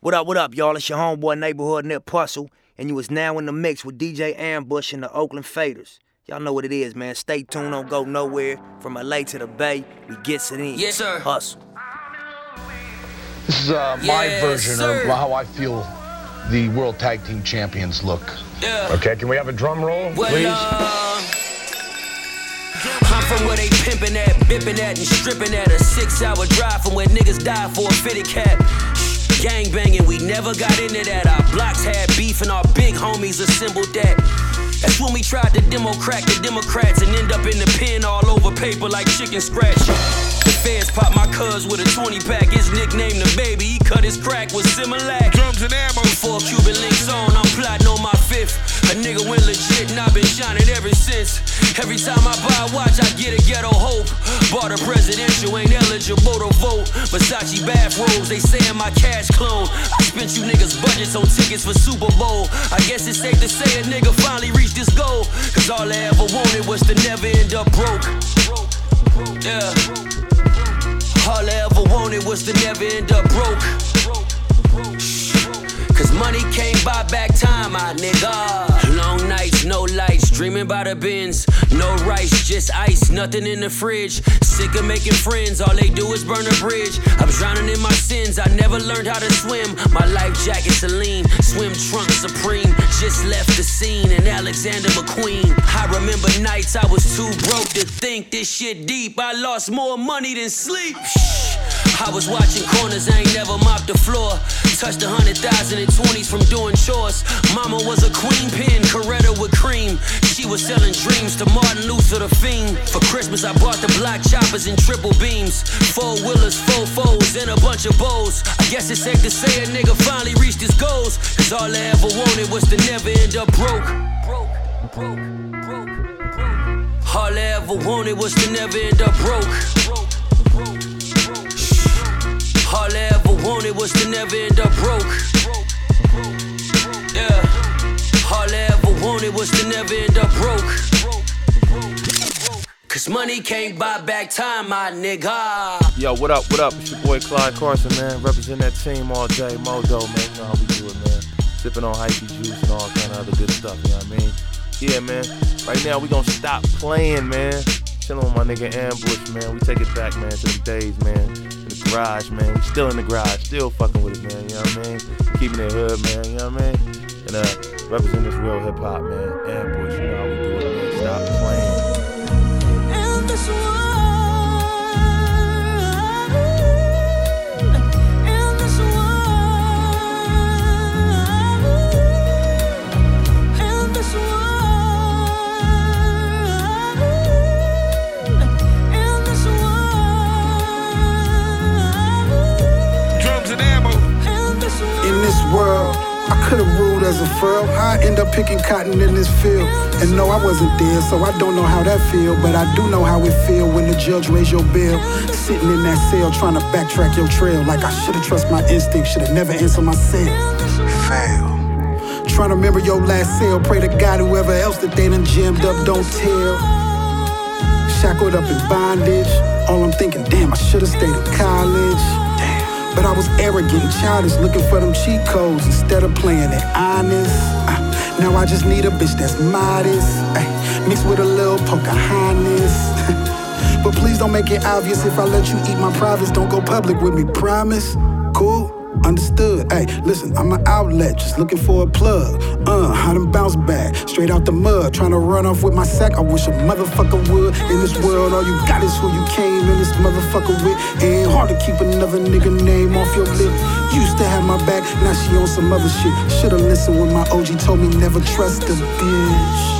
What up, what up, y'all? It's your homeboy neighborhood Nip Puzzle, and you is now in the mix with DJ Ambush and the Oakland Faders. Y'all know what it is, man. Stay tuned, don't go nowhere. From LA to the Bay, we gets it in. Yes, sir. Hustle. This is uh, my Yes, version sir. of how I feel the World Tag Team Champions look. Yeah. Okay, can we have a drum roll, Well, please? uh, I'm from where they pimping at, bipping at, and stripping at. A six hour drive from where niggas die for a fitted cap. Gang banging, we never got into that. Our blocks had beef and our big homies assembled that. That's when we tried to democrat the Democrats and end up in the pen all over paper like chicken scratch. The feds popped my cuz with a 20 pack. His nickname the baby, he cut his crack with Similac. Drums and ammo. Four Cuban links on, I'm plotting on my fifth. A nigga went legit and I've been shining ever since. Every time I buy a watch, I get a ghetto hope. Bought a presidential, ain't eligible to vote. Versace bathrobes, they saying my cash clone. I spent you niggas budgets on tickets for Super Bowl. I guess it's safe to say a nigga finally reached his goal. Cause all I ever wanted was to never end up broke. Yeah. All I ever wanted was to never end up broke. Cause money can't buy back time, my nigga. Long nights, no lights, dreaming about the bins. No rice, just ice, nothing in the fridge. Sick of making friends, all they do is burn a bridge. I'm drowning in my sins, I never learned how to swim. My life jacket Celine, swim trunk Supreme. Just left the scene in Alexander McQueen. I remember nights I was too broke to think this shit deep. I lost more money than sleep. I was watching corners, I ain't never mopped the floor. Touched a hundred thousand in twenties from doing chores. Mama was a queen pin, Coretta with cream. She was selling dreams to Martin Luther the fiend. For Christmas, I bought the black choppers and triple beams. Four wheelers, four foes, and a bunch of bows. I guess it's safe to say a nigga finally reached his goals. Cause all I ever wanted was to never end up broke. Broke, broke, broke, broke. All I ever wanted was to never end up broke. Broke, broke, broke. All I ever wanted was to never end up broke. Yeah. All I ever wanted was to never end up broke. Cause money can't buy back time, my nigga. Yo, what up, what up? It's your boy Clyde Carson, man. Represent that team all day. Modo, man. You know how we do it, man. Sipping on hypey juice and all kind of other good stuff, you know what I mean? Yeah, man. Right now, we gonna stop playing, man. Chilling with my nigga Ambush, man. We take it back, man, to the days, man. Garage, man. We still in the garage, still fucking with it, man. You know what I mean? Keeping it hood, man. You know what I mean? And uh, represent this real hip hop, man. Ambush, you know world. in this world. I could have ruled as a furl. I end up picking cotton in this field. And no, I wasn't there, so I don't know how that feel. But I do know how it feel when the judge raise your bill. Sitting in that cell trying to backtrack your trail. Like I should've trust my instinct, should've never answered myself. Fail. Trying to remember your last sale. Pray to God whoever else that they done jammed up don't tell. Shackled up in bondage. All I'm thinking, damn, I should've stayed in college. But I was arrogant childish, looking for them cheat codes instead of playing it honest. Uh, now I just need a bitch that's modest, ay, mixed with a little Pocahontas. but please don't make it obvious if I let you eat my privates. Don't go public with me, promise. Cool. Understood. Hey, listen, I'm an outlet, just looking for a plug. Uh, I done bounce back, straight out the mud. Trying to run off with my sack. I wish a motherfucker would. In this world, all you got is who you came in this motherfucker with. It ain't hard to keep another nigga name off your lip. Used to have my back, now she on some other shit. Should've listened when my OG told me never trust a bitch.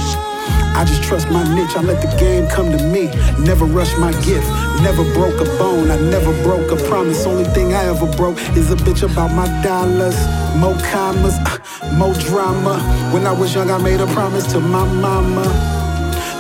I just trust my niche, I let the game come to me. Never rush my gift, never broke a bone, I never broke a promise. Only thing I ever broke is a bitch about my dollars. More commas, uh, more drama. When I was young, I made a promise to my mama.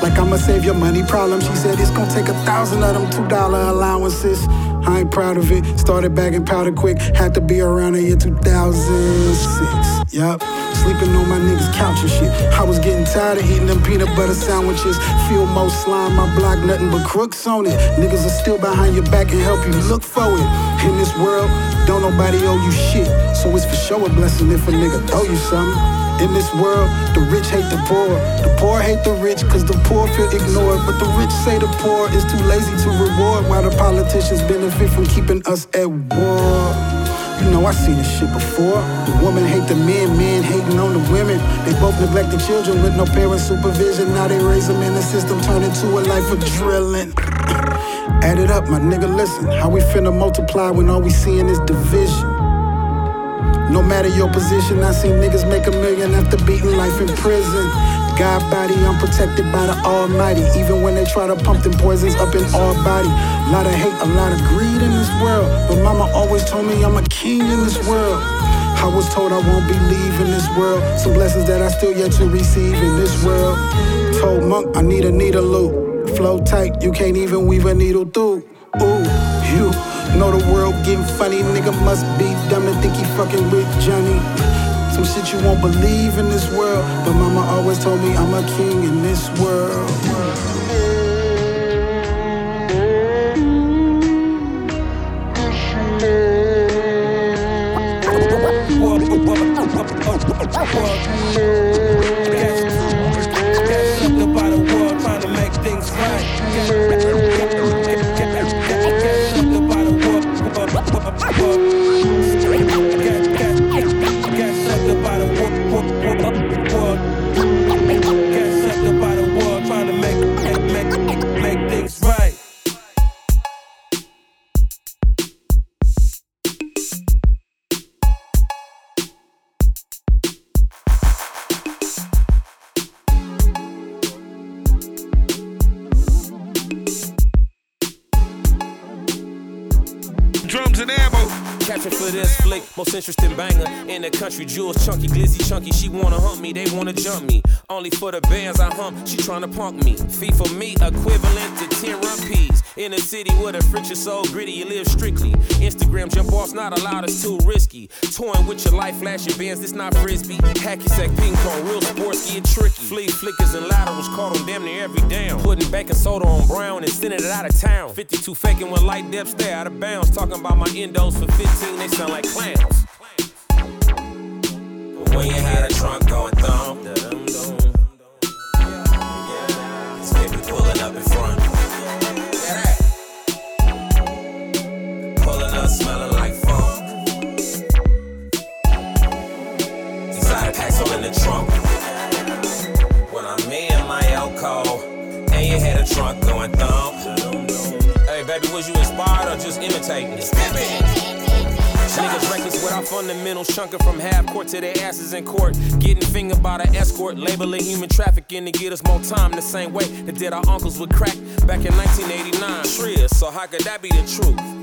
Like I'ma save your money problem. She said it's gonna take a thousand of them two dollar allowances. I ain't proud of it. Started bagging powder quick. Had to be around the year 2006. Yup. Sleeping on my niggas' couch and shit. I was getting tired of eating them peanut butter sandwiches. Feel more slime, my block, nothing but crooks on it. Niggas are still behind your back and help you look for it. In this world, don't nobody owe you shit. So it's for show a blessing if a nigga throw you something. In this world, the rich hate the poor. The poor hate the rich cause the poor feel ignored. But the rich say the poor is too lazy to reward while the politicians benefit from keeping us at war. You know, I seen this shit before. The woman hate the men, men hating on the women. They both neglect the children with no parent supervision. Now they raise them in the system, turn into a life of drilling. Add it up, my nigga, listen. How we finna multiply when all we seeing is division? No matter your position, I seen niggas make a million after beating life in prison. God body, I'm protected by the Almighty. Even when they try to pump them poisons up in our body. A lot of hate, a lot of greed in this world. But mama always told me I'm a king in this world. I was told I won't be leaving this world. Some blessings that I still yet to receive in this world. Told monk I need a needle loop. Flow tight, you can't even weave a needle through. Ooh, you know the world getting funny. Nigga must be dumb to think he fucking with Johnny. Some shit you won't believe in this world. But mama always told me I'm a king in this world. Make Jewels, chunky, glizzy, chunky. She wanna hump me, they wanna jump me. Only for the bands I hump, she tryna punk me. Fee for me, equivalent to 10 rupees. In a city where the friction so gritty, you live strictly. Instagram jump off's not allowed, it's too risky. Toying with your life, flashing bands, this not frisbee. Hacky sack ping pong, real sports get tricky. Flea flickers and laterals, caught on damn near every down. Putting baking soda on brown and sending it out of town. 52 faking when light depths stay out of bounds. Talking about my endos for 15, they sound like clowns. You had a fundamentals, chunking from half court to their asses in court. Getting fingered by the escort, labeling human trafficking to get us more time the same way that did our uncles with crack back in 1989. Shreya, so how could that be the truth?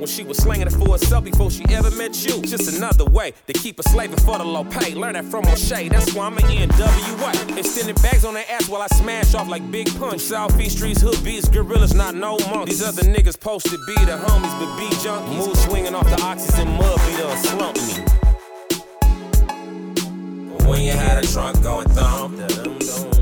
When she was slinging it for herself before she ever met you. Just another way to keep her slaving for the low pay. Learn that from O'Shea, that's why I'm an NWA. Extending bags on their ass while I smash off like Big Punch. Southeast streets, hood beats, gorillas, not no monks. These other niggas posted be the homies, but be junkies. Move swinging off the oxys and mud beat done slump me. When you had a trunk going thumb.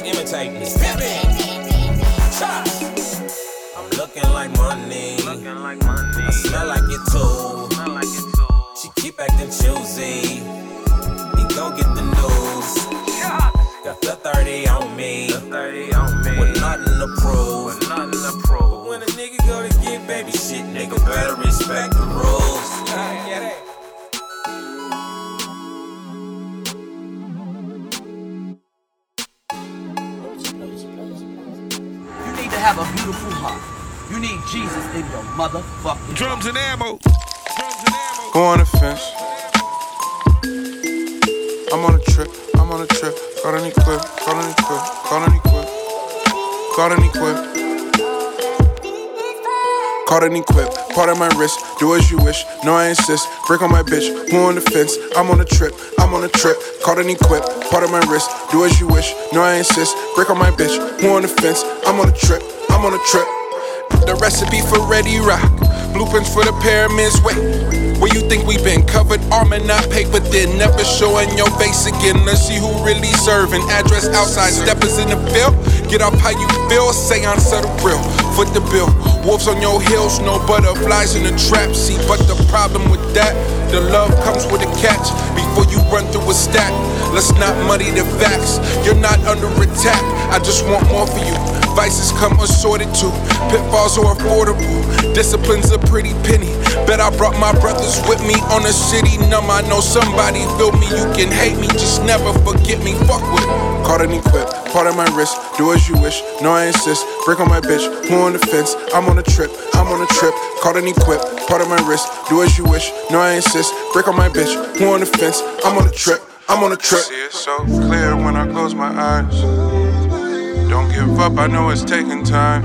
Just imitating it? Shots. I'm looking like money. I smell like it too. She keep acting choosy. He gon' get the news. Got the 30 on me. With nothing to prove. But when a nigga go to get baby shit, nigga better respect have a beautiful heart. You need Jesus in your motherfucking Drums and ammo. Go on the fence. I'm on a trip, I'm on a trip. Call any quip, call any quip, call any quip, call any quip. Caught any quip, part of my wrist, do as you wish, no I insist, break on my bitch, who on the fence, I'm on a trip, I'm on a trip, caught any quip, part of my wrist, do as you wish, no I insist, break on my bitch, who on the fence, I'm on a trip, I'm on a trip, The recipe for Ready Rock. Blueprints for the pyramids. Wait, where you think we've been covered? Armor, not paper, then never showing your face again. Let's see who really serving. Address outside, steppers in the field. Get off how you feel, of the real. Foot the bill. Wolves on your heels, no butterflies in the trap. See, but the problem with that, the love comes with a catch. Before you run through a stack, let's not muddy the facts. You're not under attack, I just want more for you. Vices come assorted too, pitfalls are affordable. Discipline's a pretty penny. Bet I brought my brothers with me on a city numb. I know somebody feel me. You can hate me, just never forget me. Fuck with it. Caught and equipped, part of my wrist. Do as you wish. No, I insist. Break on my bitch, who on the fence? I'm on a trip, I'm on a trip. Caught an equip, part of my wrist. Do as you wish. No, I insist. Break on my bitch, who on the fence? I'm on a trip, I'm on a trip. See it so clear when I close my eyes. Don't give up, I know it's taking time.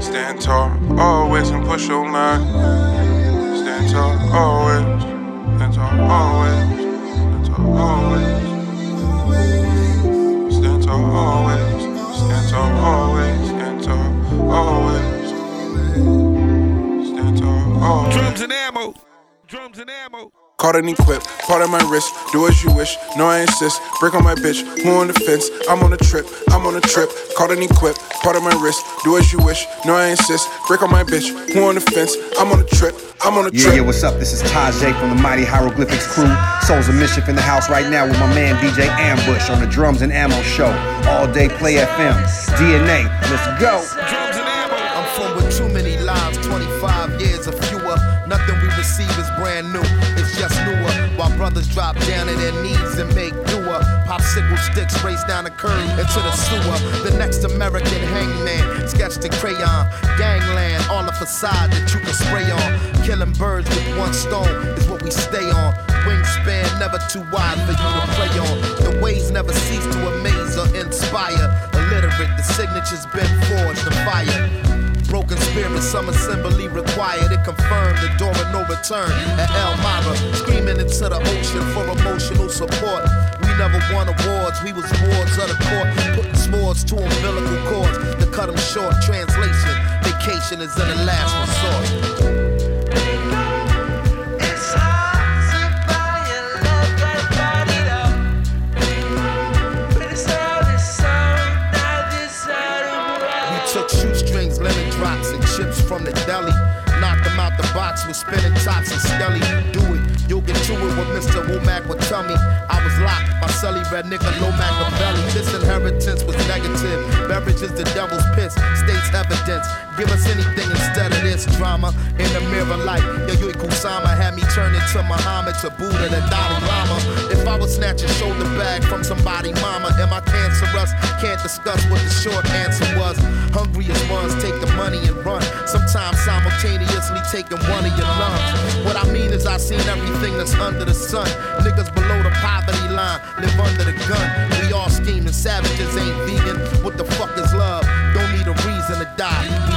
Stand tall, always, and push your line. Stand tall, always. Stand tall, always. Stand tall, always. Stand tall, always. Drums and ammo. Drums and ammo. Caught and equipped, part of my wrist. Do as you wish. No, I insist. Brick on my bitch, who on the fence? I'm on a trip, I'm on a trip. Caught and equipped, part of my wrist. Do as you wish. No, I insist. Brick on my bitch, who on the fence? I'm on a trip, I'm on a Yeah, trip. yeah, what's up? This is Tajai from the Mighty Hieroglyphics crew. Souls of Mischief in the house right now with my man DJ Ambush on the Drums and Ammo Show. All day play FM. DNA, let's go. I'm from with too many lives, 25 years or fewer. Nothing we receive is brand new, it's just newer. While brothers drop down to their knees and make doer. Popsicle sticks race down the curb into the sewer. The next American hangman, sketched in crayon. Gangland, all the facade that you can spray on. Killing birds with one stone is what we stay on. Wingspan never too wide for you to play on. The ways never cease to amaze or inspire. Illiterate, the signature's been forged in fire. Broken spirit, some assembly required. It confirmed the door of no return at Elmina. Screaming into the ocean for emotional support. We never won awards, we was wards of the court. Putting swords to umbilical cords to cut them short. Translation, vacation is in the last resort. From the deli. Knocked them out the box with spinning tops and skelly. Do it, you'll get to it what Mr. Womack would tell me. I was locked by Sully Red Nigga Low Machiavelli. This inheritance was negative. Beverage is the devil's piss. States evidence. Give us anything instead of this drama. In the mirror light, yo, Yayoi Kusama had me turn into Muhammad to Buddha the Dalai Lama. If I was snatching shoulder bag from somebody, mama, am I cancerous? Can't discuss what the short answer was. Hungriest ones take the money and run. Sometimes simultaneously taking one of your lungs. What I mean is I've seen everything that's under the sun. Niggas below the poverty line live under the gun. We all scheming, savages ain't vegan. What the fuck is love? Don't need a reason to die.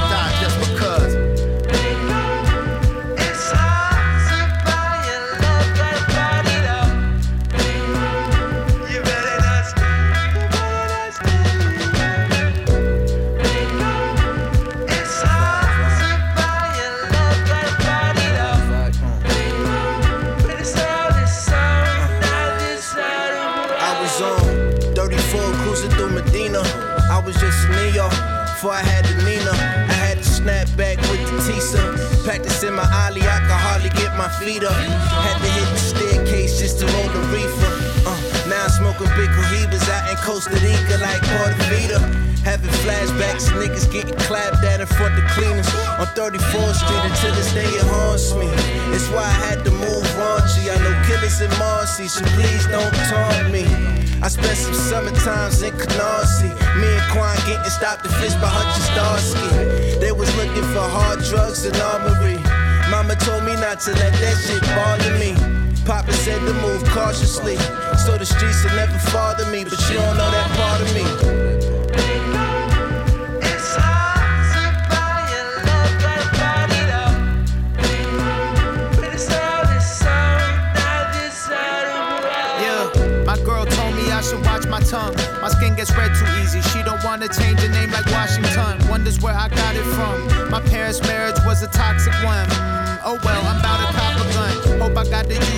Feet up. Had to hit the staircase just to roll the reefer. Uh, now I'm smoking big cohibas out in Costa Rica like Portofita. Having flashbacks, niggas getting clapped at in front of cleaners on 34th Street until this day it haunts me. It's why I had to move raunchy. I know killers in Marcy, so please don't taunt me. I spent some summer times in Canarsie. Me and Quan getting stopped and fished by Hutch and Starsky. They was looking for hard drugs and armory. Mama told me not to let that shit bother me. Papa said to move cautiously, so the streets will never bother me. But you don't know that part of me. Yeah, my girl told me I should watch my tongue. My skin gets red too easy. She don't wanna change the name like Washington. Wonders where I got it from. My my parents' marriage was a toxic one. Mm, oh well, I'm about to cop a gun. Hope I got to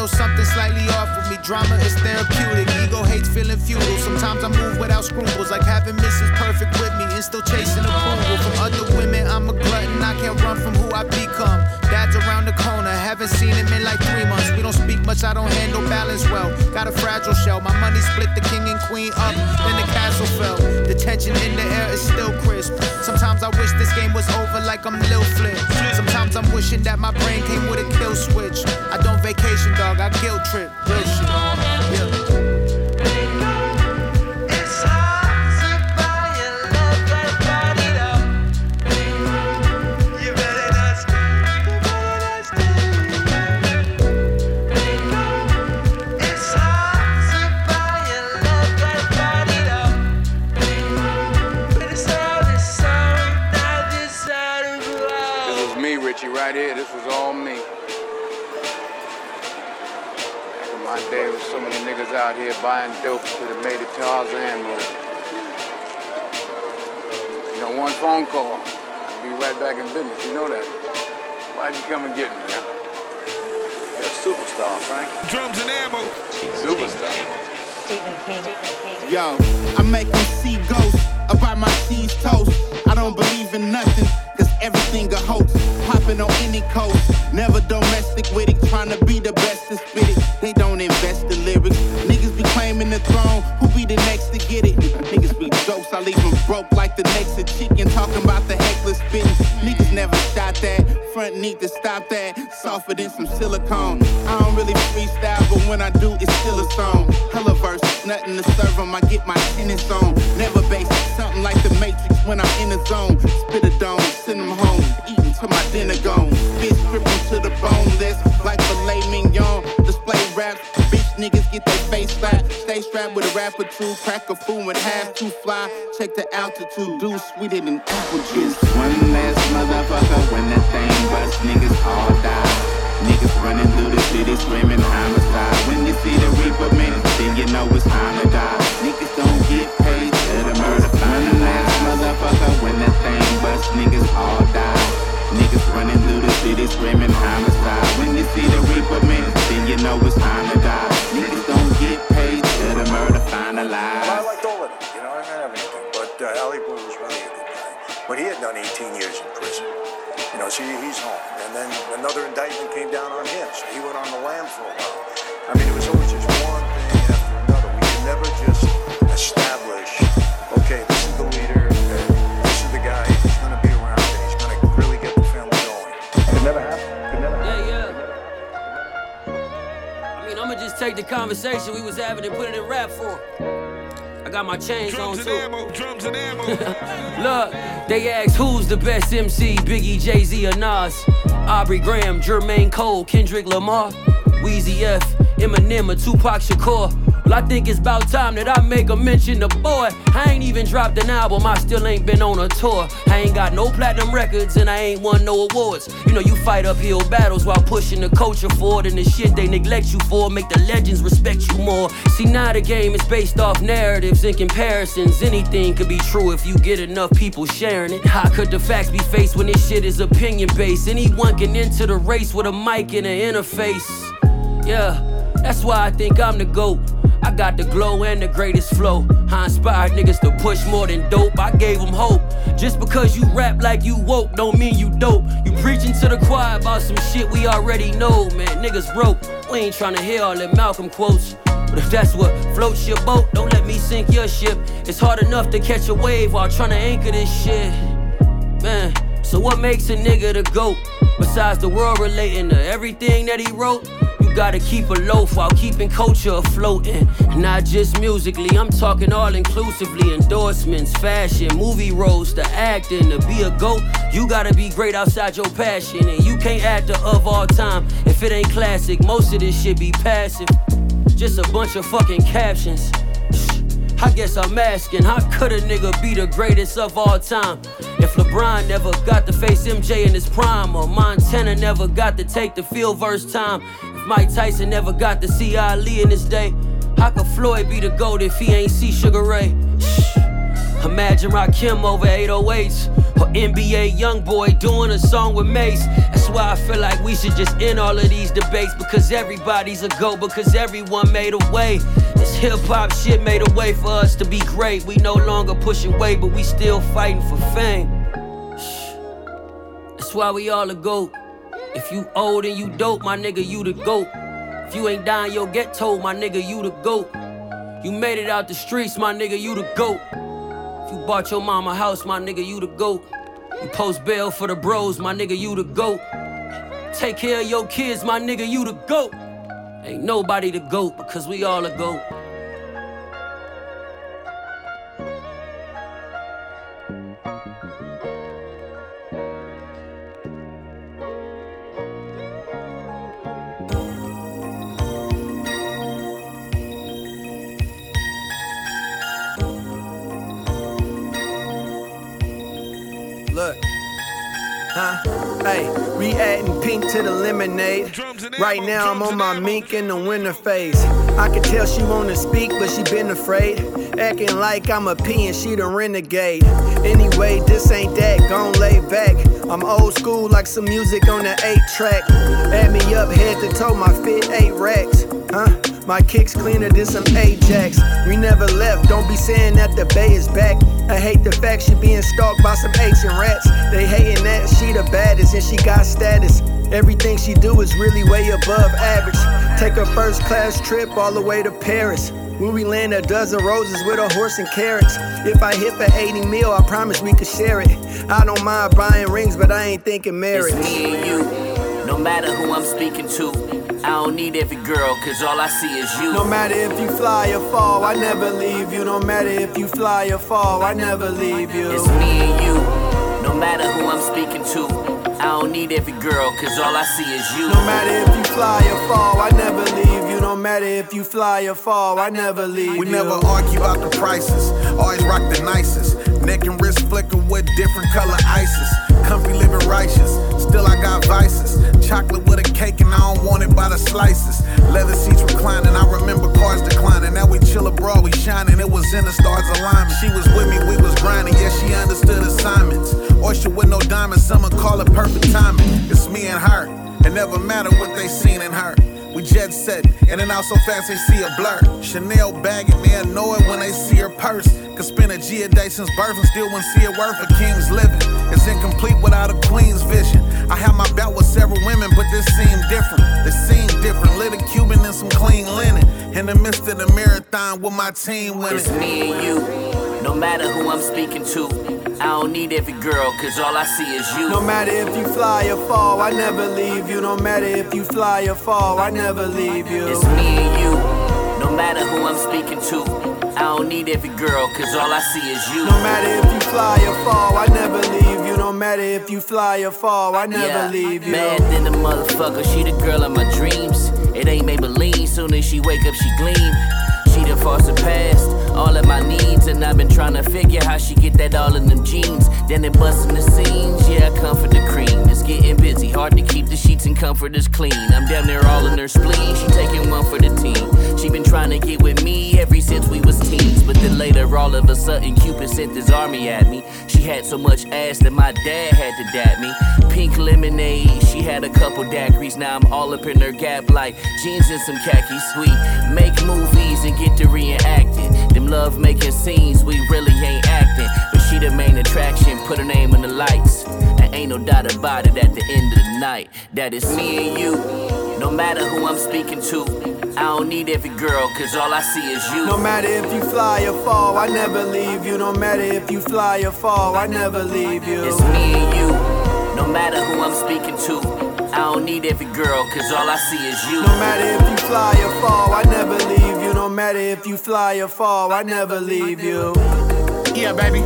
know something slightly off with me. Drama is therapeutic. Ego hates feeling futile. Sometimes I move without scruples, like having Mrs. Perfect with me and still chasing approval from other women. I'm a glutton. I can't run from who I become. Dad's around the corner. Haven't seen him in like three months. We don't speak much. I don't handle balance well. Got a fragile shell. My money split the king and queen up. Then the castle fell. The tension in the air is still crisp. Sometimes I wish this game was over like I'm Lil Flip. Sometimes I'm wishing that my brain came with a kill switch. I don't vacation, dog. I guilt trip. Real shit. Yeah. Right here. This was all me. Niggas out here buying dope that have made it Tarzan movie. You know, one phone call, I'd be right back in business. You know that. Why'd you come and get me, huh? You're a superstar, Frank. Drums and ammo. Superstar. Yo, I make them see ghosts about my cheese toast. I don't believe in nothing, cause everything a hoax. Popping on any coast, never domestic with it. Trying to be the best to spit it. They don't invest the lyrics. Niggas be claiming the throne, who be the next to get it? Niggas be jokes, I leave them broke like the next to chicken. Talking about the heckler spitting. Niggas never shot that. Front need to stop that. Softer than some silicone. I don't really freestyle, but when I do, it's still a song. Hella verses, nothing to serve serve 'em. I get my tennis on. Crack a fool and half too fly. Check the altitude. Do sweeter than apple juice. One last motherfucker when that thing bust, niggas all die. Niggas running through the city screaming homicide. When you see the Reaper, man, then you know it's time to die. Niggas don't get paid to the murder. One last motherfucker when that thing bust, niggas all die. Niggas running through the city screaming homicide. Done 18 years in prison. You know, so he- he's home. And then another indictment came down on him, so he went on the lam for a while. I mean, it was always just one thing after another. We could never just establish, okay, this is the leader, this is the guy, he's going to be around, and he's going to really get the family going. It never happened. It never happened. Yeah, yeah. I mean, I'ma just take the conversation we was having and put it in rap form. I got my chains Drums on and too. ammo. Drums and ammo. Look, they ask who's the best MC, Biggie, Jay Z, or Nas. Aubrey Graham, Jermaine Cole, Kendrick Lamar, Weezy F, Eminem, or Tupac Shakur. Well, I think it's about time that I make a mention of boy. I ain't even dropped an album, I still ain't been on a tour. I ain't got no platinum records and I ain't won no awards. You know, you fight uphill battles while pushing the culture forward, and the shit they neglect you for make the legends respect you more. See, now the game is based off narratives and comparisons. Anything could be true if you get enough people sharing it. How could the facts be faced when this shit is opinion based? Anyone can enter the race with a mic and an interface. Yeah, that's why I think I'm the GOAT. I got the glow and the greatest flow. I inspired niggas to push more than dope. I gave them hope. Just because you rap like you woke, don't mean you dope. You preaching to the choir about some shit we already know, man. Niggas broke. We ain't trying to hear all them Malcolm quotes. But if that's what floats your boat, don't let me sink your ship. It's hard enough to catch a wave while trying to anchor this shit. Man, so what makes a nigga the GOAT? Besides the world relating to everything that he wrote? You gotta keep a loaf while keeping culture afloat. And not just musically, I'm talking all inclusively. Endorsements, fashion, movie roles, the acting, to be a GOAT. You gotta be great outside your passion. And you can't act the of all time if it ain't classic. Most of this shit be passive. Just a bunch of fucking captions. I guess I'm asking, how could a nigga be the greatest of all time? If LeBron never got to face MJ in his prime, or Montana never got to take the field verse time, Mike Tyson never got to see Ali in his day, how could Floyd be the GOAT if he ain't see Sugar Ray? Shh. Imagine Rakim over 808s. Or NBA YoungBoy doing a song with Mase. That's why I feel like we should just end all of these debates. Because everybody's a go, because everyone made a way. This hip hop shit made a way for us to be great. We no longer pushing weight, but we still fighting for fame. That's why we all a goat. If you old and you dope, my nigga, you the goat. If you ain't dying, you'll get told, my nigga, you the goat. You made it out the streets, my nigga, you the goat. If you bought your mama house, my nigga, you the goat. You post bail for the bros, my nigga, you the goat. Take care of your kids, my nigga, you the goat. Ain't nobody the goat because we all a goat. Lemonade. Right now I'm on my mink in the winter phase. I can tell she wanna speak, but she been afraid. Acting like I'm a P and she the renegade. Anyway, this ain't that, gon' lay back. I'm old school like some music on the 8 track. Add me up head to toe, my fit 8 racks. Huh? My kicks cleaner than some Ajax. We never left, don't be saying that the bay is back. I hate the fact she being stalked by some ancient rats. They hating that she the baddest and she got status. Everything she do is really way above average. Take a first class trip all the way to Paris. When we land a dozen roses with a horse and carrots. If I hit for 80 mil, I promise we could share it. I don't mind buying rings, but I ain't thinking marriage. It's me and you, no matter who I'm speaking to. I don't need every girl, cause all I see is you. No matter if you fly or fall, I never leave you. No matter if you fly or fall, I never leave you. It's me and you, no matter who I'm speaking to. I don't need every girl, cause all I see is you. No matter if you fly or fall, I never leave you. No matter if you fly or fall, I never leave We you. never argue about the prices, always rock the nicest. Neck and wrist flicker with different color ices. Comfy living righteous, still I got vices. Chocolate with a cake and I don't want it by the slices. Leather seats reclining, I remember cars declining. Now we chill abroad, we shining. It was in the stars alignment. She was with me, we was grinding. Yeah, she understood assignments. It never matter what they seen in her. We jet set, in and out so fast they see a blur. Chanel bagging, know it when they see her purse. Could spend a G a day since birth and still wouldn't see it worth a king's living. It's incomplete without a queen's vision. I have my belt with several women, but this seemed different. This seemed different. Lit a Cuban in some clean linen. In the midst of the marathon with my team winning. It's me and you, no matter who I'm speaking to. I don't need every girl, cause all I see is you. No matter if you fly or fall, I never leave you. No matter if you fly or fall, I never leave you. It's me and you, no matter who I'm speaking to. I don't need every girl, cause all I see is you. No matter if you fly or fall, I never leave you. No matter if you fly or fall, I never Yeah, leave you. Mad than a motherfucker, she the girl of my dreams. It ain't Maybelline, soon as she wake up, she gleam. She done far surpassed all of my needs, and I've been trying to figure how she get that all in them jeans. Then it bustin' the seams, yeah, comfort the cream. It's getting busy, hard to keep the sheets and comforters clean. I'm down there all in her spleen, she taking one for the team. She been trying to get with me ever since we was teens, but then later all of a sudden Cupid sent his army at me. She had so much ass that my dad had to dap me. Pink lemonade, she had a couple daiquiris. Now I'm all up in her gap like jeans and some khakis. sweet. make movies and get to reenacting. Them love making scenes, we really ain't acting. But she the main attraction, put her name in the lights. And ain't no doubt about it at the end of the night. That is me and you, no matter who I'm speaking to. I don't need every girl, cause all I see is you. No matter if you fly or fall, I never leave you. No matter if you fly or fall, I never leave you. It's me and you, no matter who I'm speaking to. I don't need every girl, cause all I see is you. No matter if you fly or fall, I never leave you. No matter if you fly or fall, I never leave you. Yeah, baby.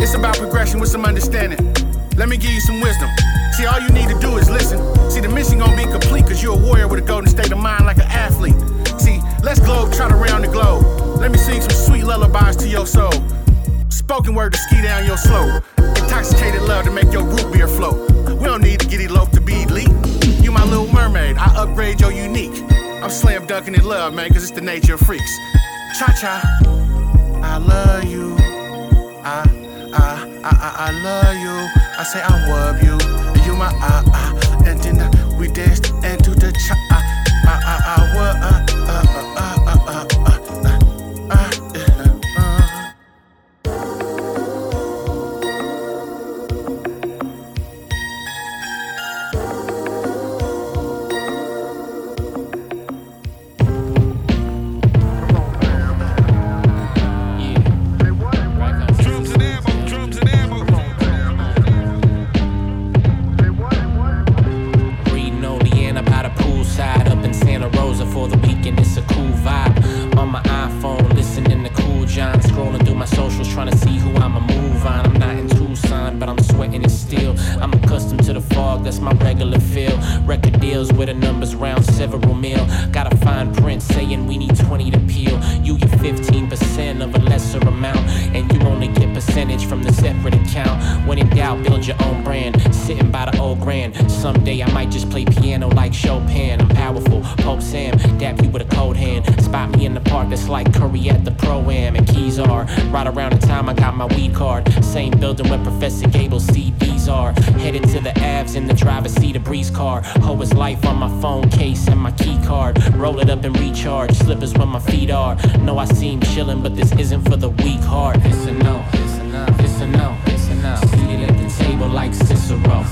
It's about progression with some understanding. Let me give you some wisdom. See, all you need to do is listen. See, the mission gonna be complete because you're a warrior with a golden state of mind like an athlete. See, let's globe trot around the globe. Let me sing some sweet lullabies to your soul. Spoken word to ski down your slope. Intoxicated love to make your root beer float. We don't need to get eloped to be elite. You my little mermaid, I upgrade your unique. I'm slam dunking in love, man, cause it's the nature of freaks. Cha cha, I love you. I, I, I, I, I love you. I say I love you. You my ah ah. And then uh, we danced into the cha ah ah. What ah ah ah fog, that's my regular feel. Record deals where the numbers round several mil. Got a fine print saying we need 20 to peel. You get 15% of a lesser amount, and you only get percentage from the separate account. When in doubt, build your own brand. Sitting by the old grand. Someday I might just play piano like Chopin. I'm powerful, Pope Sam, dap you with a cold hand. Spot me in the park that's like Curry at the Pro Am. And keys are right around the time I got my weed card. Same building where Professor Gable's CDs are. Headed to the Avs in the driver's seat of Breeze car. Hoe is life on my phone case and my key card. Roll it up and recharge. Slippers where my feet are. Know I seem chillin', but this isn't for the weak heart. It's a no, it's a no, it's a no, it's a no. Seated at the table like Cicero.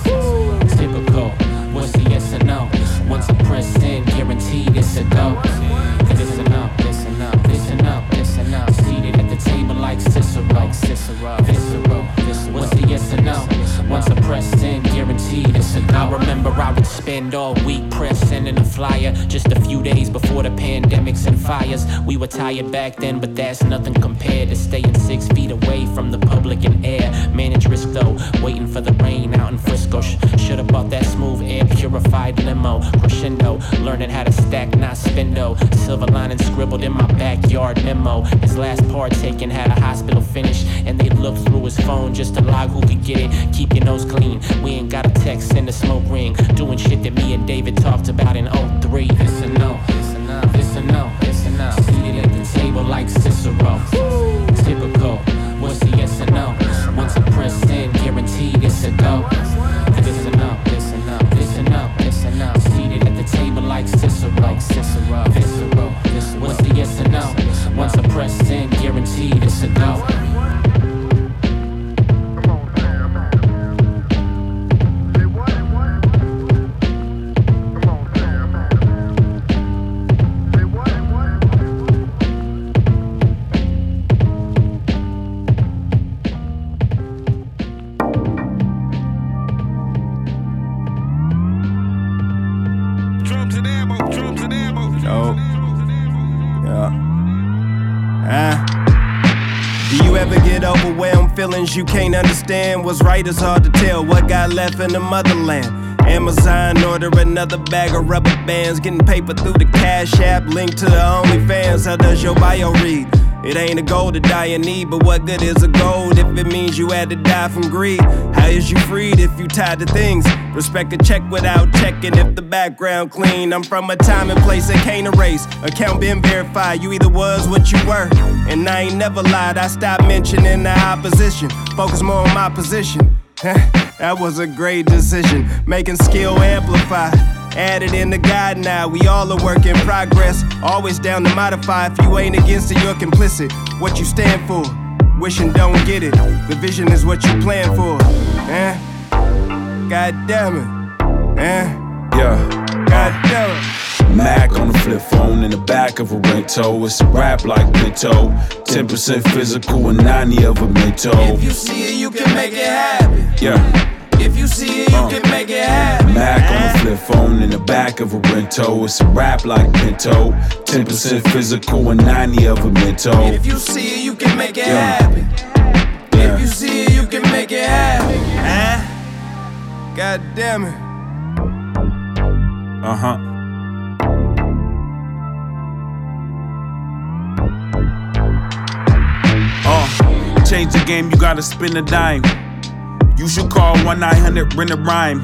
Typical. What's the yes or no? Once I press in, guaranteed it's a go. It's a no, it's a no, it's a no, it's a no. Seated at the table like Cicero. Like Cicero. Visceral. What's the yes or no? once I press in guaranteed it's a go. I remember I would spend all week pressing in a flyer. Just a few days before the pandemics and fires. We were tired back then, but that's nothing compared to staying six feet away from the public and air. Manage risk though, waiting for the rain out in Frisco. Sh- Should've bought that smooth air purified limo. Crescendo, learning how to stack, not spendo. Silver lining scribbled in my backyard memo. His last part taken had a hospital finish, and they looked through his phone just to log who could get it. Keep your nose clean. We ain't got a text in the smoke ring. Doing shit that me and David talked about in 03. It's a no, it's a no, it's a no, it's a no. Seated at the table like Cicero. Typical. What's the yes or no? Once I press in, guaranteed it's a go. It's a no, it's a no, it's a no, it's a no. Seated at the table like Cicero. Like Cicero. Visceral. What's the yes or no? Once I press in, guaranteed it's a go. Get overwhelmed? Feelings you can't understand. What's right is hard to tell. What got left in the motherland? Amazon order another bag of rubber bands. Getting paper through the Cash App. Link to the OnlyFans. How does your bio read? It ain't a goal to die in need, but what good is a goal if it means you had to die from greed? How is you freed if you tied to things? Respect a check without checking if the background clean. I'm from a time and place that can't erase. Account been verified, you either was what you were. And I ain't never lied, I stopped mentioning the opposition. Focus more on my position. that was a great decision. Making skill amplify. Added in the guide now, we all a work in progress. Always down to modify. If you ain't against it, you're complicit. What you stand for, wishing don't get it. The vision is what you plan for. Eh? God damn it. Eh? Yeah. God damn it. Mac on the flip phone in the back of a Rento. It's a rap like Pinto. 10% physical and 90 of a mental. If you see it, you can make it happen. Yeah. If you see it, you can make it happen. Mac on the flip phone in the back of a Rento. It's a rap like Pinto. 10% physical and 90 of a mental. If you see it, you can make it Yeah. happen. Yeah. If you see it, you can make it happen. Eh? God damn it. Uh huh. Uh, change the game, you gotta spin a dime. You should call 1 900 rent a rhyme.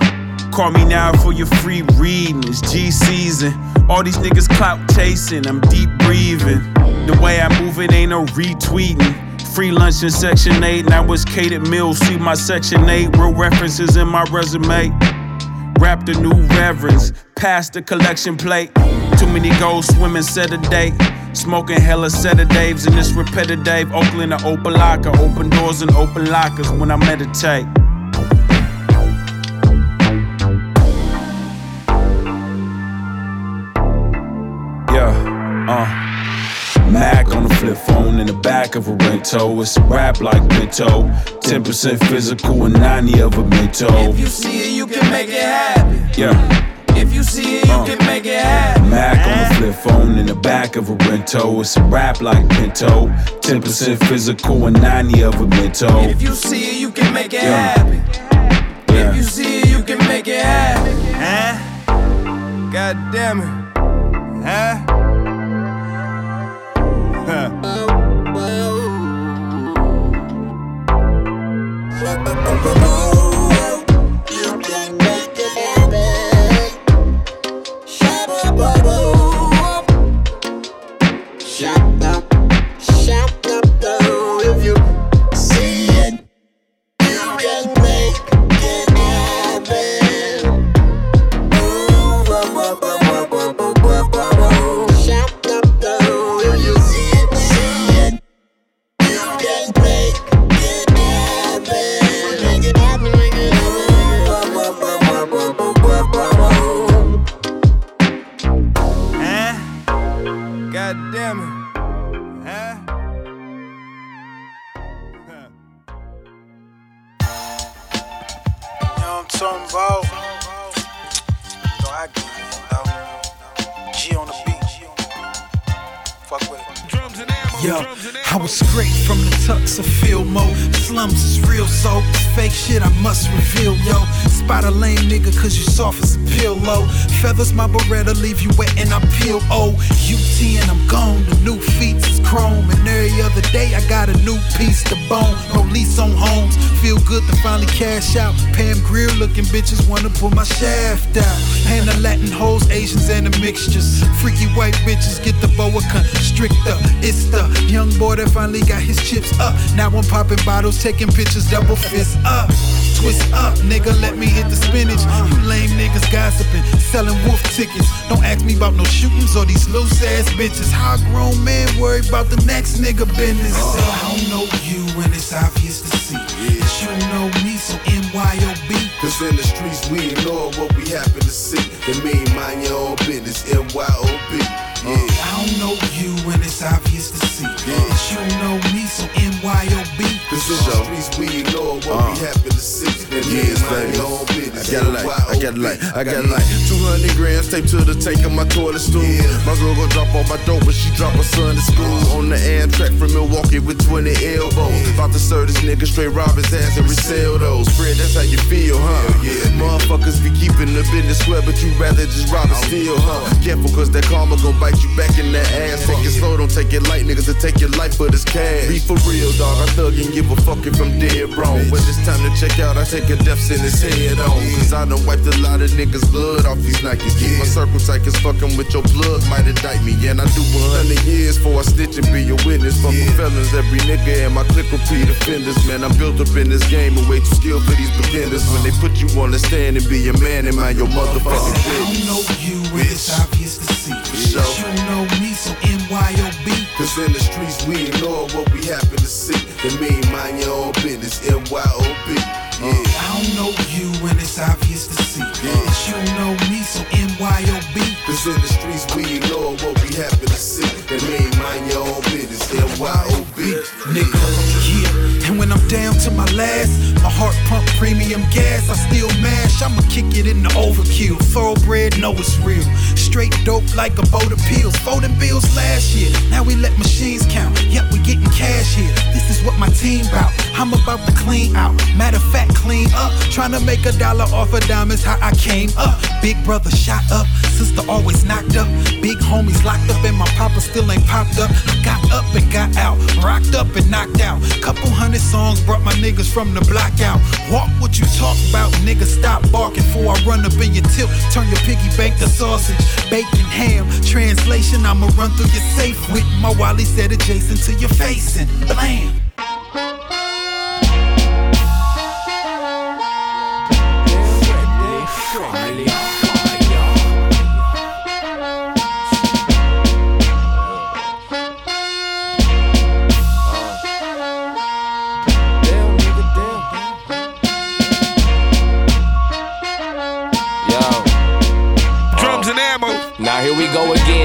Call me now for your free reading. It's G season. All these niggas clout chasing, I'm deep breathing. The way I move it ain't no retweeting. Free lunch in Section 8, now it's catered meals. See my Section 8, real references in my resume. Rap the new reverence, pass the collection plate. Too many goals swimming, set a date. Smoking hella sedatives in this repetitive. Oakland or Opa-locka, open doors and open lockers when I meditate. In the back of a Rento. It's rap like Pinto. 10% physical and 90 of a mental. If you see it, you can make it happen. Yeah. If you see it, you Uh. can make it happen. Mac on the flip phone in the back of a Rento. It's rap like Pinto. 10% physical and 90 of a mental. If you see it, you can make it Yeah. happen. Yeah. If you see it, you can make it happen. Huh? God damn it. Huh? Huh. Fuck with it. Yo, I was straight from the tucks of Filmo. Slums is real, so fake shit I must reveal, yo. Spot a lame nigga cause you soft as a pillow. Feathers my beretta leave you wet and I peel oh UT and I'm gone. The new feats is chrome. And every other day I got a new piece to bone. Police on homes. Feel good to finally cash out. Pam Grier looking bitches wanna pull my shaft out. And the Latin hoes, Asians and the mixtures. Freaky white bitches get the boa constrictor. It's the young boy that finally got his chips up. Now I'm popping bottles, taking pictures, double fist up. Twist up, nigga, let me hit the spinach. You lame niggas gossiping, selling wolf tickets. Don't ask me about no shootings or these loose ass bitches. How grown man worry about the next nigga business. So I don't know you and it's obvious to see. That you know me, so MYOB. Cause in the streets we ignore what we happen to see. They mean mind your own business, MYOB. Yeah. I don't know you and it's obvious to see. That you know me, so MYOB. Cause in the streets we ignore what we uh. happen to see. They mean Yes, mind baby. your own business, I got light, I got MYOB. like, I got light. 200 grams taped to the tank of my toilet stool. My girl gon' drop off my door when she drop her son to school. Uh-huh. On the Amtrak from Milwaukee with 20 elbows. About to serve this nigga straight rob his ass and resell those. Fred, that's how you feel, huh? Motherfuckers be keeping the business square, but you rather just rob and oh, steal, huh? Careful, cause that karma gon' bite you back in the ass. Take it slow, don't take it light, niggas to take your life for this cash. Be for real, dog. I thug and give a fuck if I'm dead wrong. When it's time to check out, I take a death sentence head on. Cause I done wiped a lot of niggas' blood off these Nikes. Keep my circle tight, cause fucking with your blood might indict me. And I do 100 years before I snitch and be a witness. Fuck with felons, every nigga and my clique repeat offenders. Man, I'm built up in this game and way too skilled for these beginners. When they put you on the stand and be a man and mind your motherfucking I don't know you and it's obvious to see. That you know me, so MYOB. Cause in the streets we ignore what we happen to see. They mean mind your own business, MYOB. Yeah. Uh, Don't know you and it's obvious to see. That you know me, so MYOB. Cause in the streets we ignore what we happen to see. They mean mind your own business, MYOB. Nigga, yeah. And when I'm down to my last, my heart pump premium gas, I still mash. I'ma kick it in the overkill. Thoroughbred, know it's real. Straight dope like a boat of pills. Folding bills last year. Now we let machines count. Yep, we getting cash here. This is what my team bout. I'm about to clean out. Matter of fact, clean up. Trying to make a dollar off of diamonds, how I came up. Big brother shot up. Sister always knocked up. Big homies locked up, and my papa still ain't popped up. I got up and got out. Rocked up and knocked out. Couple hundred songs brought my niggas from the block out. Walk what you talk about, nigga. Stop barking before I run up in your tilt. Turn your piggy bank to sausage, bacon, ham. Translation, I'ma run through your safe with my Wally said adjacent to your face and blam.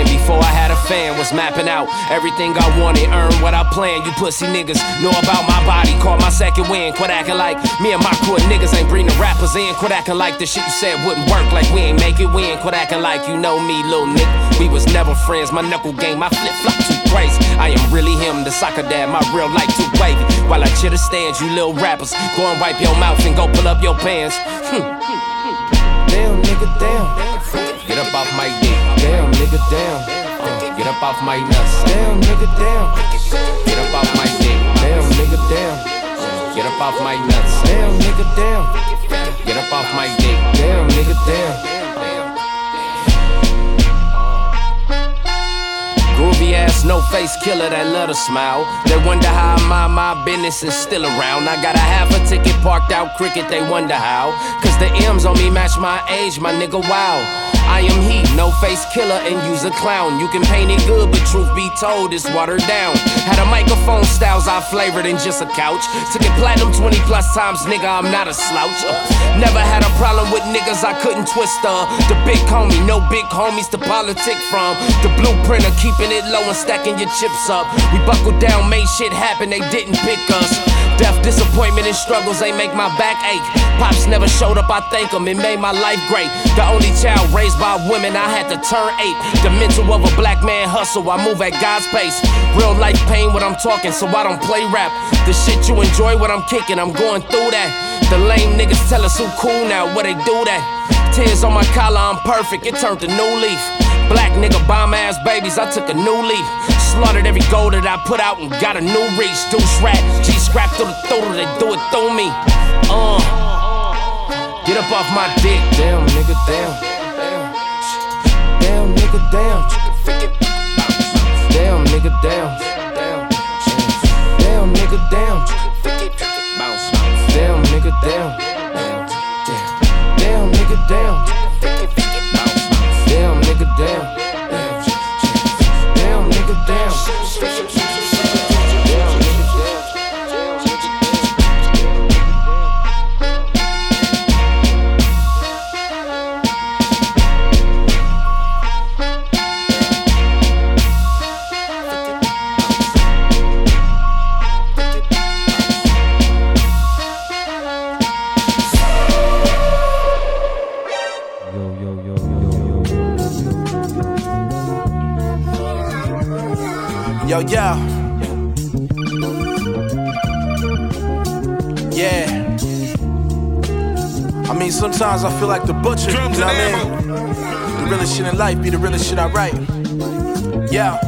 Before I had a fan, was mapping out everything I wanted, earn what I planned. You pussy niggas know about my body, caught my second win. Quit acting like me and my crew niggas ain't bringing the rappers in. Quit acting like the shit you said wouldn't work, like we ain't make it win. Quit acting like you know me, little nigga. We was never friends. My knuckle game, my flip flop too crazy. I am really him, the soccer dad. My real life too wavy. While I chitter stands, you little rappers, go and wipe your mouth and go pull up your pants. Hmm. Damn, nigga, damn. Get up off my dick. Damn, nigga, damn. Uh, get up off my nuts. Damn, nigga, damn. Get up off my dick. Damn, nigga, damn. Uh, get up off my nuts. Damn, nigga, damn. Get up off my dick. Damn, nigga, damn. Groovy ass, no face killer that let her smile. They wonder how I mind my business and still around. I got a half a ticket parked out cricket, they wonder how. Cause the M's on me match my age, my nigga, wow. I am he, no face killer and use a clown. You can paint it good, but truth be told, it's watered down. Had a microphone styles I flavored in just a couch. Took it platinum 20 plus times, nigga, I'm not a slouch. Uh, never had a problem with niggas I couldn't twist uh. The big homie, no big homies to politic from. The blueprint of keeping it low and stacking your chips up. We buckled down, made shit happen, they didn't pick us. Death, disappointment, and struggles, they make my back ache. Pops never showed up, I thank him, it made my life great. The only child raised by women, I had to turn eight. The mental of a black man hustle, I move at God's pace. Real life pain when I'm talking, so I don't play rap. The shit you enjoy when I'm kicking, I'm going through that. The lame niggas tell us who cool now, where they do that. Tears on my collar, I'm perfect, it turned to new leaf. Black nigga bomb ass babies, I took a new leaf. Slaughtered every goal that I put out and got a new reach. Deuce rat, G scrap through the throat, they do it through me. Uh, get up off my dick, damn nigga, damn. Damn nigga, damn. Damn nigga, damn. Damn nigga, damn. Damn nigga, damn. Damn nigga, damn. Damn feel like the butcher. you know what I mean? The realest shit in life be the realest shit I write. Yeah.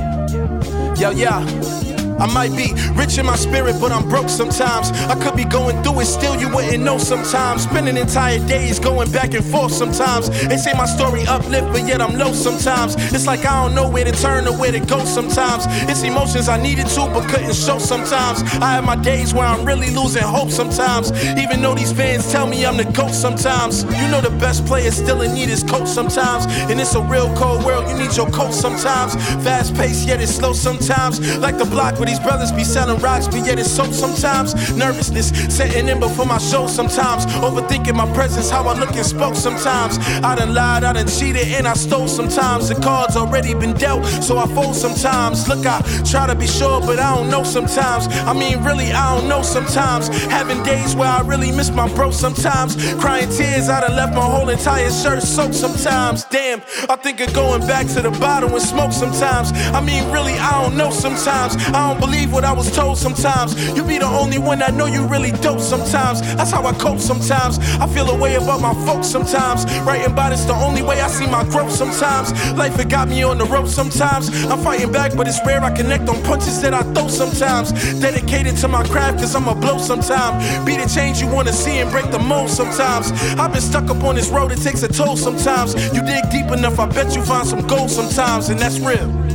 Yo, yo. I might be rich in my spirit, but I'm broke sometimes. I could be going through it, still you wouldn't know sometimes. Spending entire days going back and forth sometimes. They say my story uplift, but yet I'm low sometimes. It's like I don't know where to turn or where to go sometimes. It's emotions I needed to, but couldn't show sometimes. I have my days where I'm really losing hope sometimes. Even though these fans tell me I'm the GOAT sometimes. You know the best players still in need is coach sometimes. And it's a real cold world, you need your coach sometimes. Fast paced, yet it's slow sometimes. Like the block where these brothers be selling rocks, but yet it's so sometimes. Nervousness setting in before my show sometimes. Overthinking my presence, how I look and spoke sometimes. I done lied, I done cheated, and I stole sometimes. The cards already been dealt, so I fold sometimes. Look, I try to be sure, but I don't know sometimes. I mean, really, I don't know sometimes. Having days where I really miss my bro sometimes. Crying tears, I done left my whole entire shirt soaked sometimes. Damn, I think of going back to the bottle and smoke sometimes. I mean, really, I don't know sometimes. I don't believe what I was told sometimes. You be the only one I know you really dope sometimes. That's how I cope sometimes. I feel a way about my folks sometimes. Writing about it's the only way I see my growth sometimes. Life it got me on the rope sometimes. I'm fighting back, but it's rare I connect on punches that I throw sometimes. Dedicated to my craft, cause I'm a blow sometime. Be the change you wanna see and break the mold sometimes. I've been stuck up on this road, it takes a toll sometimes. You dig deep enough, I bet you find some gold sometimes, and that's real.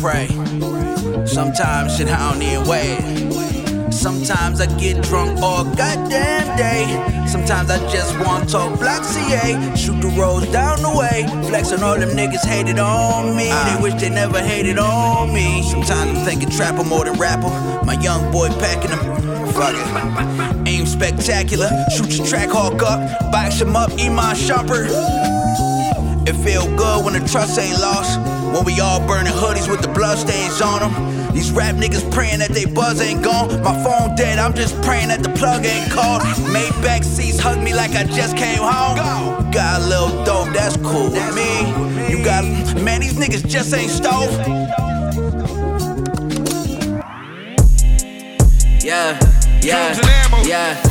Pray. Sometimes shit I don't even wait. Sometimes I get drunk all goddamn day. Sometimes I just want to talk black CA. Shoot the roads down the way. Flexing all them niggas hated on me. They ah. wish they never hated on me. Sometimes I'm thinking trapper more than rapper. My young boy packing them. Fuck it. Aim spectacular. Shoot your Trackhawk up. Box him up. Iman Shumpert. It feel good when the trust ain't lost. When we all burning hoodies with the bloodstains on them. These rap niggas praying that they buzz ain't gone. My phone dead, I'm just praying that the plug ain't called. Made back seats hug me like I just came home. Got a little dope, that's cool with me. You got, man, these niggas just ain't stove. Yeah, yeah, yeah.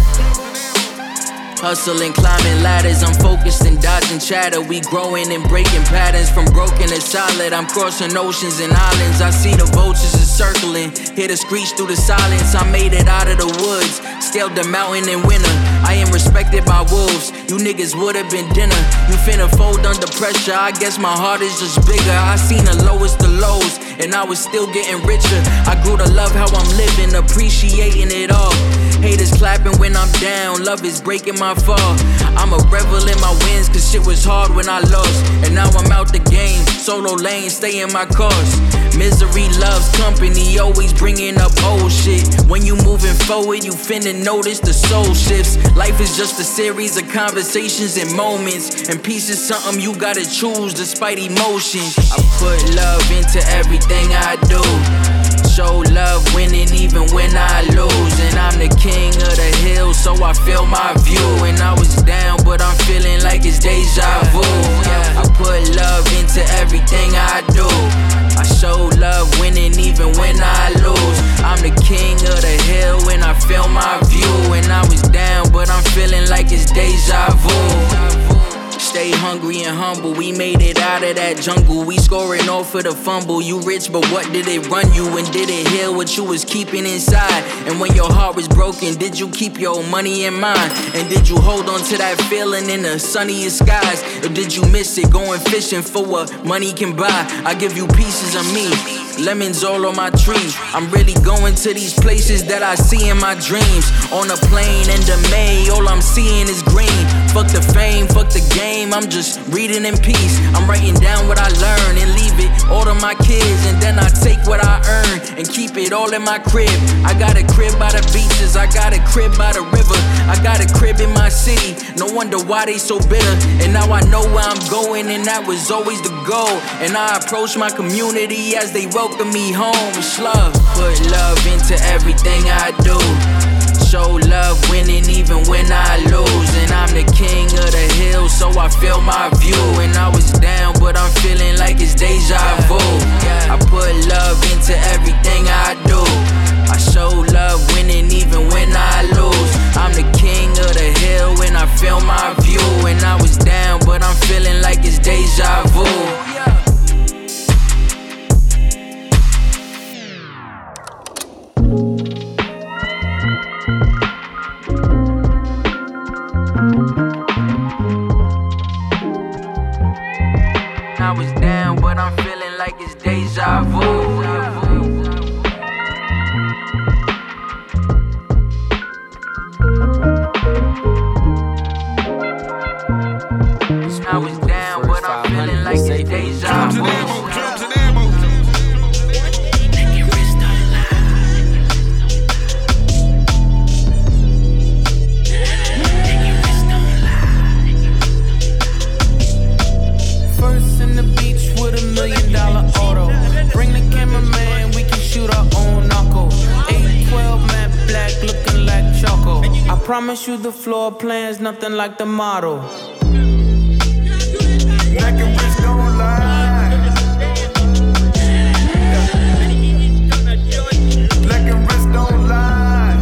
Hustling, climbing ladders, I'm focused and dodging chatter. We growing and breaking patterns from broken to solid. I'm crossing oceans and islands. I see the vultures are circling. Hear the screech through the silence. I made it out of the woods, scaled the mountain in winter. I am respected by wolves. You niggas would've been dinner. You finna fold under pressure. I guess my heart is just bigger. I seen the lowest of lows, and I was still getting richer. I grew to love how I'm living, appreciating it all. Haters clapping when I'm down, love is breaking my fall. I'm a revel in my wins, cause shit was hard when I lost. And now I'm out the game, solo lane, stay in my cars. Misery loves company, always bringing up old shit. When you moving forward, you finna notice the soul shifts. Life is just a series of conversations and moments. And peace is something you gotta choose despite emotions. I put love into everything I do. Show love winning even when I lose. And I'm the king of the hill, so I feel my view. And I was down, but I'm feeling like it's deja vu. I put love into everything I do. I show love winning even when I lose. I'm the king of the hill and I feel my view. And I was down, but I'm feeling like it's deja vu. Stay hungry and humble. We made it out of that jungle. We scoring off for the fumble. You rich, but what did it run you? And did it heal what you was keeping inside? And when your heart was broken, did you keep your money in mind? And did you hold on to that feeling in the sunniest skies? Or did you miss it going fishing for what money can buy? I give you pieces of me. Lemons all on my tree. I'm really going to these places that I see in my dreams. On a plane in the May, all I'm seeing is green. Fuck the fame, fuck the game. I'm just reading in peace. I'm writing down what I learn and leave it all to my kids. And then I take what I earn and keep it all in my crib. I got a crib by the beaches, I got a crib by the river. I got a crib in my city. No wonder why they so bitter. And now I know where I'm going, and that was always the goal. And I approach my community as they welcome me home. It's love. Put love into everything I do. Show love winning even when I lose. And I'm the king of the hill, so I feel my view. Like the model. Black and rich don't lie. Black and rich don't lie.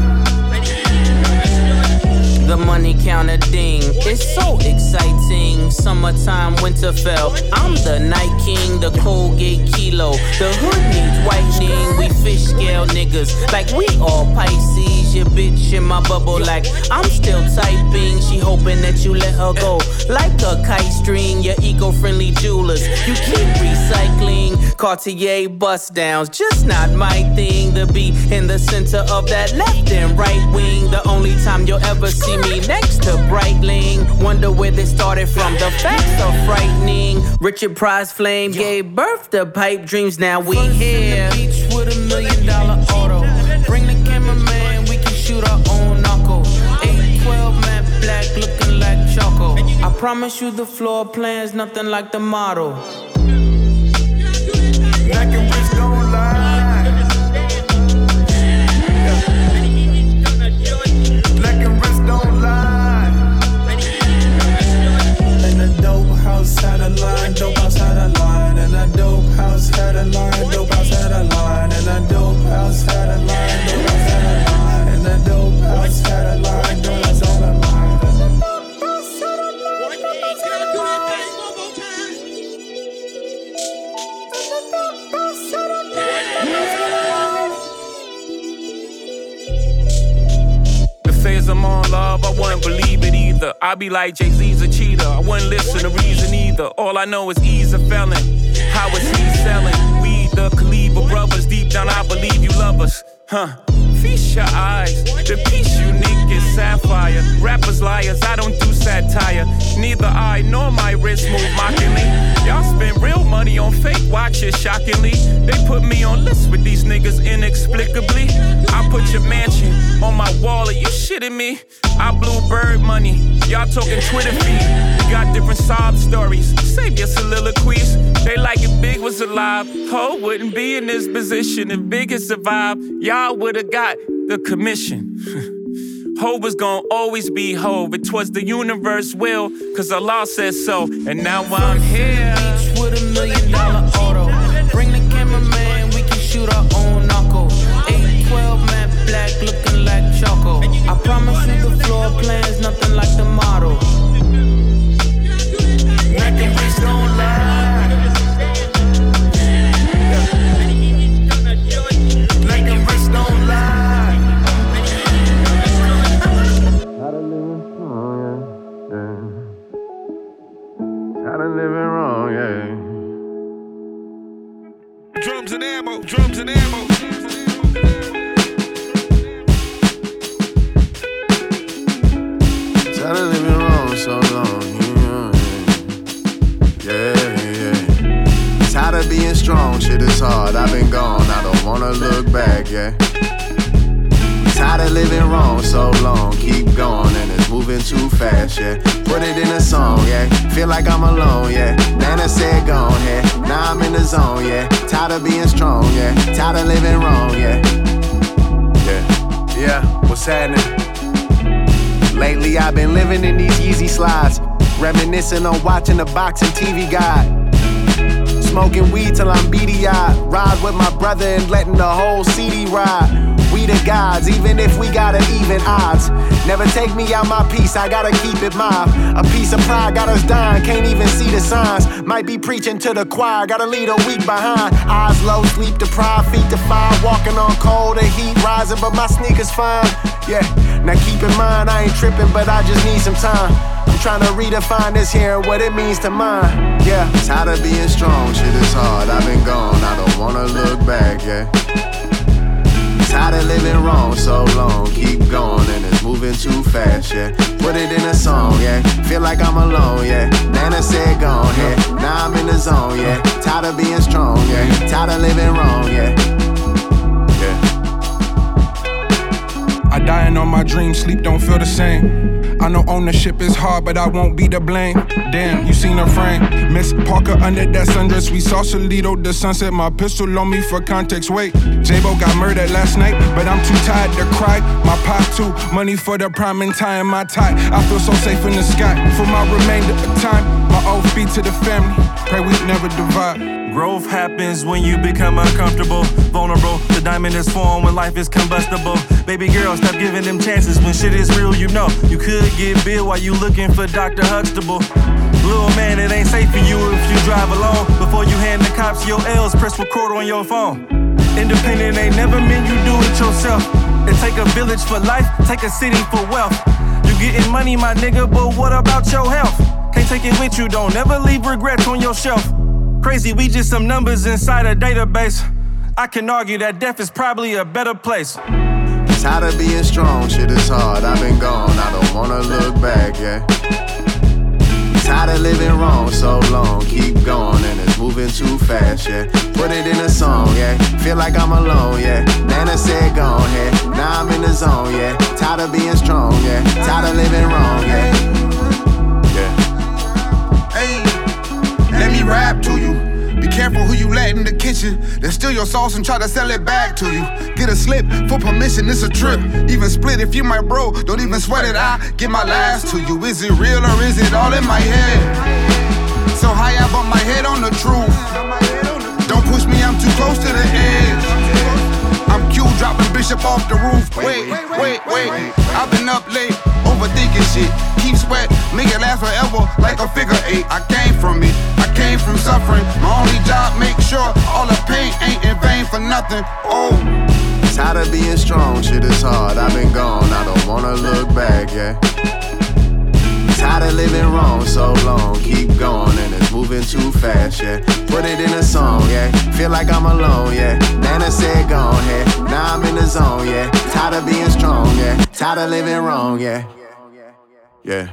The money counter ding, it's so exciting. summertime, Winterfell. I'm the night king, the Colgate kilo. The hood needs whitening, we fish scale niggas. Like we my bubble. Like I'm still typing, she hoping that you let her go. Like a kite string, your eco friendly jewelers. You keep recycling Cartier bust downs, just not my thing to be in the center of that left and right wing. The only time you'll ever see me next to Breitling. Wonder where they started from. The facts are frightening. Richard Pryor's Flame gave birth to pipe dreams. Now we here. I promise you the floor plan's nothing like the model. Black and rich don't lie. Black and rich don't lie. And a dope house had a line, dope house had a line, and a dope house had a line, dope house had a line, and a dope house had a line, wouldn't believe it either. I be like Jay Z's a cheater, I wouldn't listen to reason either. All I know is he's a felon. How is he selling? We the Kaliba brothers, deep down I believe you love us, huh? Feast your eyes, the piece unique is sapphire. Rappers liars, I don't do satire. Neither I nor my wrist move mockingly. Y'all spend real money on fake watches, shockingly. They put me on lists with these niggas inexplicably. I put your mansion on my wall, are you shitting me? I blew bird money, y'all talking Twitter feed. We got different sob stories, save your soliloquies. They like if Big was alive, Hov wouldn't be in this position. If Big had survived, y'all would've got the commission. Hov was gonna always be Hov. It was the universe will, cause Allah said so. And now I'm here. Beach with a million dollar auto. Bring the cameraman, we can shoot our own knuckle. 812 matte black, looking like choco. I promise you the floor plan's nothing like the model. And don't lie. Reminiscing on watching the boxing TV guide. Smoking weed till I'm beady eyed. Ride with my brother and letting the whole CD ride. We the gods, even if we got an even odds. Never take me out my piece, I gotta keep it mine. A piece of pride got us dying, can't even see the signs. Might be preaching to the choir, gotta lead a week behind. Eyes low, sleep deprived, feet fire. Walking on cold, the heat rising, but my sneakers fine. Yeah, now keep in mind, I ain't tripping, but I just need some time. I'm trying to redefine this here and what it means to mine. Yeah, tired of being strong, shit is hard. I've been gone, I don't wanna look back, yeah. Tired of living wrong so long, keep going and it's moving too fast, yeah. Put it in a song, yeah. Feel like I'm alone, yeah. Nana said gone, yeah. Now I'm in the zone, yeah. Tired of being strong, yeah. Tired of living wrong, yeah. yeah. I dying on my dreams, sleep don't feel the same. I know ownership is hard, but I won't be to blame. Damn, you seen her frame. Miss Parker under that sundress. We saw Solito, the sunset. My pistol on me for context. Wait, J-Bo got murdered last night, but I'm too tired to cry. My pop too, money for the prime and tying my tie. I feel so safe in the sky for my remainder of time. My old be to the family. Pray we never divide. Growth happens when you become uncomfortable, vulnerable. The diamond is formed when life is combustible. Baby girl, stop giving them chances when shit is real. You know you could get billed while you looking for Dr. Huxtable. Little man, it ain't safe for you if you drive alone. Before you hand the cops your L's, press record on your phone. Independent ain't never meant you do it yourself. It take a village for life, take a city for wealth. You getting money, my nigga, but what about your health? Can't take it with you, don't ever leave regrets on your shelf. Crazy, we just some numbers inside a database. I can argue that death is probably a better place. Tired of being strong, shit is hard. I've been gone, I don't wanna look back, yeah. Tired of living wrong so long, keep going and it's moving too fast, yeah. Put it in a song, yeah. Feel like I'm alone, yeah. Nana said go ahead, now I'm in the zone, yeah. Tired of being strong, yeah. Tired of living wrong, yeah. Me rap to you. Be careful who you let in the kitchen. They steal your sauce and try to sell it back to you. Get a slip for permission, it's a trip. Even split if you my bro, don't even sweat it. I get my last to you. Is it real or is it all in my head? Bishop off the roof. Wait, wait, wait. I've been up late, overthinking shit. Keep sweat, make it last forever like a figure eight. I came from it, I came from suffering. My only job, make sure all the pain ain't in vain for nothing. Oh. Tired of being strong, shit is hard. I've been gone, I don't wanna look back, yeah. Tired of living wrong so long, keep going and it's moving too fast, yeah. Put it in a song, yeah. Feel like I'm alone, yeah. Nana said go ahead, now I'm in the zone, yeah. Tired of being strong, yeah. Tired of living wrong, yeah. Yeah.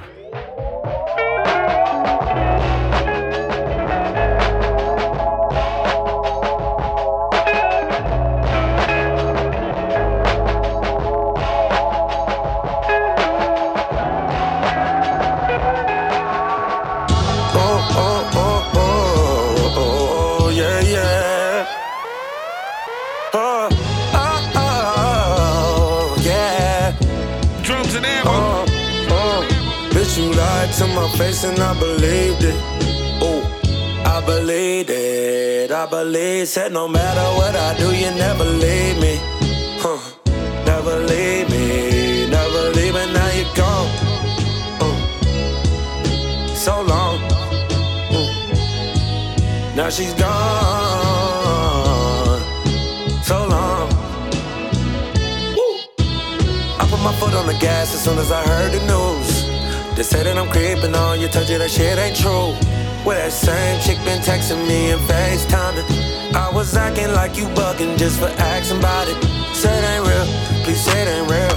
And I believed it. Oh, I believed it. I believed. Said no matter what I do, you never leave me. Huh. Never leave me. Never leave me. Now you're gone. Uh. So long. Now she's gone. So long. Woo. I put my foot on the gas as soon as I heard the news. They say that I'm creeping on you, told you that shit ain't true. Well, that same chick been texting me and FaceTiming. I was acting like you bugging just for asking about it. Said it ain't real, please say it ain't real.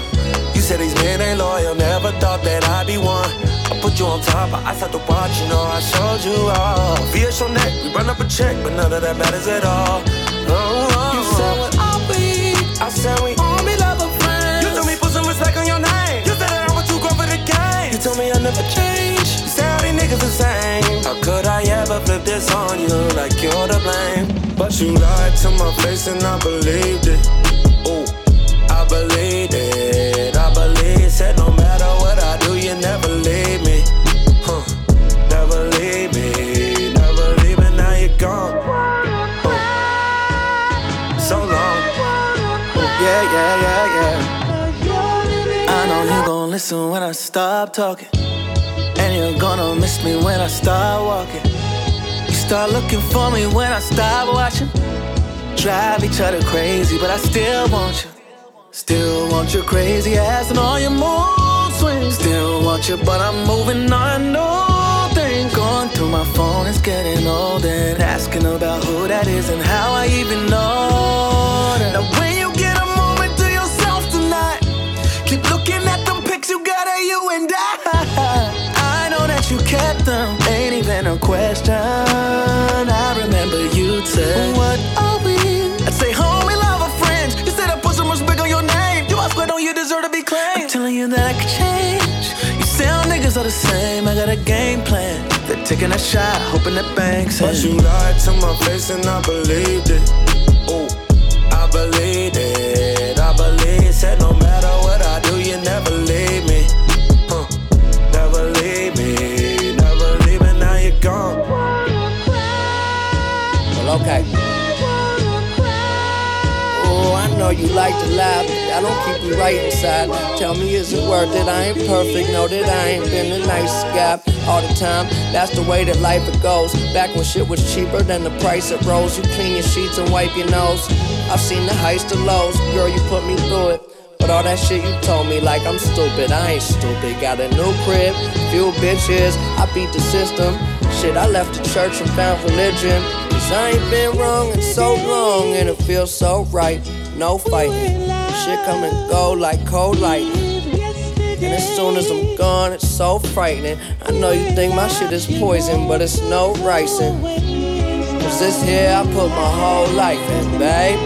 You said these men ain't loyal, never thought that I'd be one. I put you on top, but I start to watch, you know I showed you all. Via your neck, we run up a check, but none of that matters at all. Oh, oh. You said what are we? I said we only love a friend. You told me put some respect on your name. Told me I never change. You said all these niggas the same. How could I ever flip this on you like you're to blame? But you lied to my face and I believed it. Oh, I believed it. I believe. Said no matter what I do, you never listen when I stop talking. And you're gonna miss me when I start walking. You start looking for me when I stop watching. Drive each other crazy, but I still want you. Still want your crazy ass and all your mood swings. Still want you, but I'm moving on. No thing going through my phone is getting old and asking about who that is and how I even know. You got of you and I. I know that you kept them, ain't even a question. I remember you said, What are we? I'd say, homie, love or friends. You said I put so much respect on your name. You ask, why don't you deserve to be claimed? I'm telling you that I could change. You say all niggas are the same. I got a game plan. They're taking a shot, hoping that banks But you lied to my face and I believed it. Oh, I believed it. I believe. Said no matter okay. Oh, I know you like to laugh, that don't keep you right inside. Tell me, is it worth it? I ain't perfect, know that I ain't been a nice guy all the time. That's the way that life it goes. Back when shit was cheaper than the price it rose. You clean your sheets and wipe your nose. I've seen the highs to lows, girl, you put me through it. But all that shit you told me like I'm stupid, I ain't stupid. Got a new crib, few bitches, I beat the system. Shit, I left the church and found religion. Cause I ain't been wrong in so long, and it feels so right. No fighting. Shit come and go like cold lightning. And as soon as I'm gone, it's so frightening. I know you think my shit is poison, but it's no ricin'. Cause this here I put my whole life in, babe.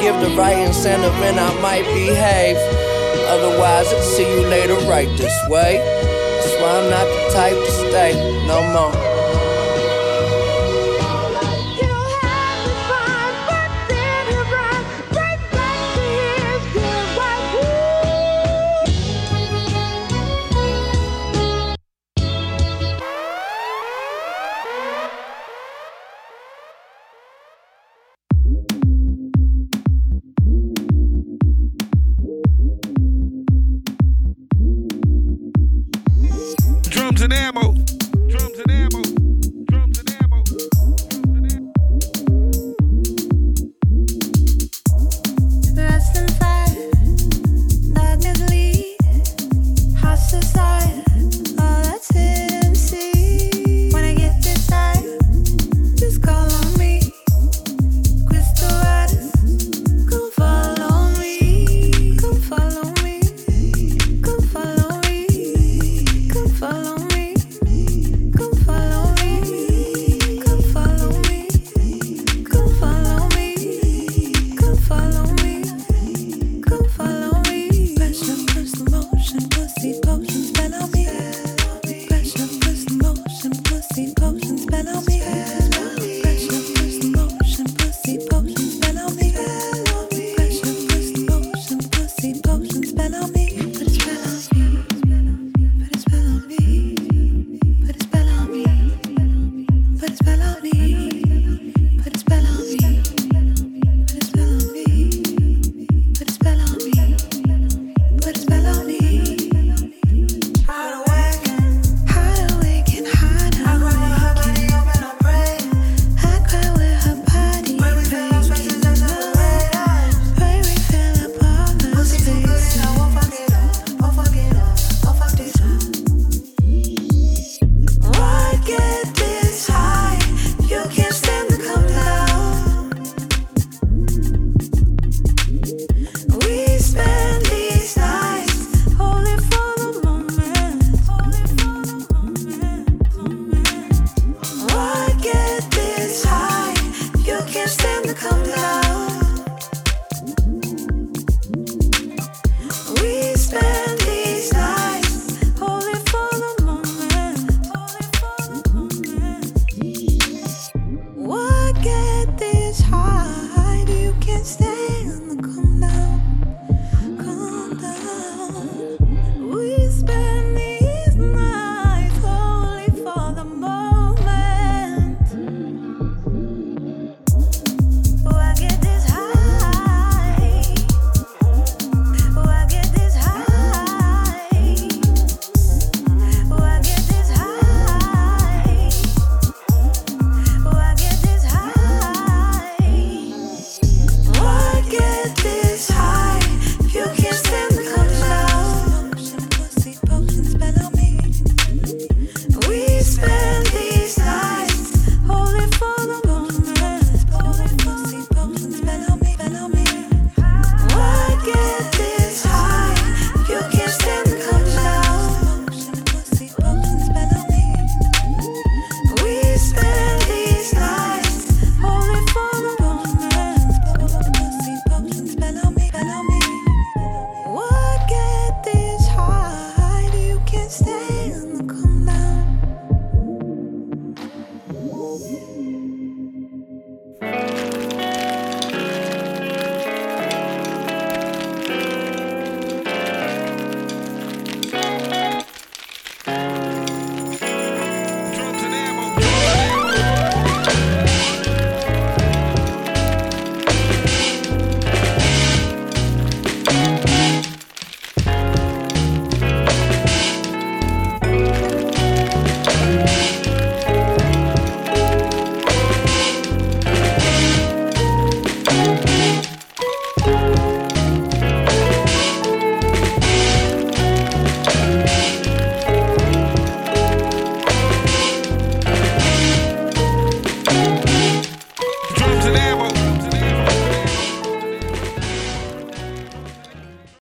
Give the right incentive and I might behave. Otherwise, I'll see you later right this way. That's why I'm not the type to stay no more.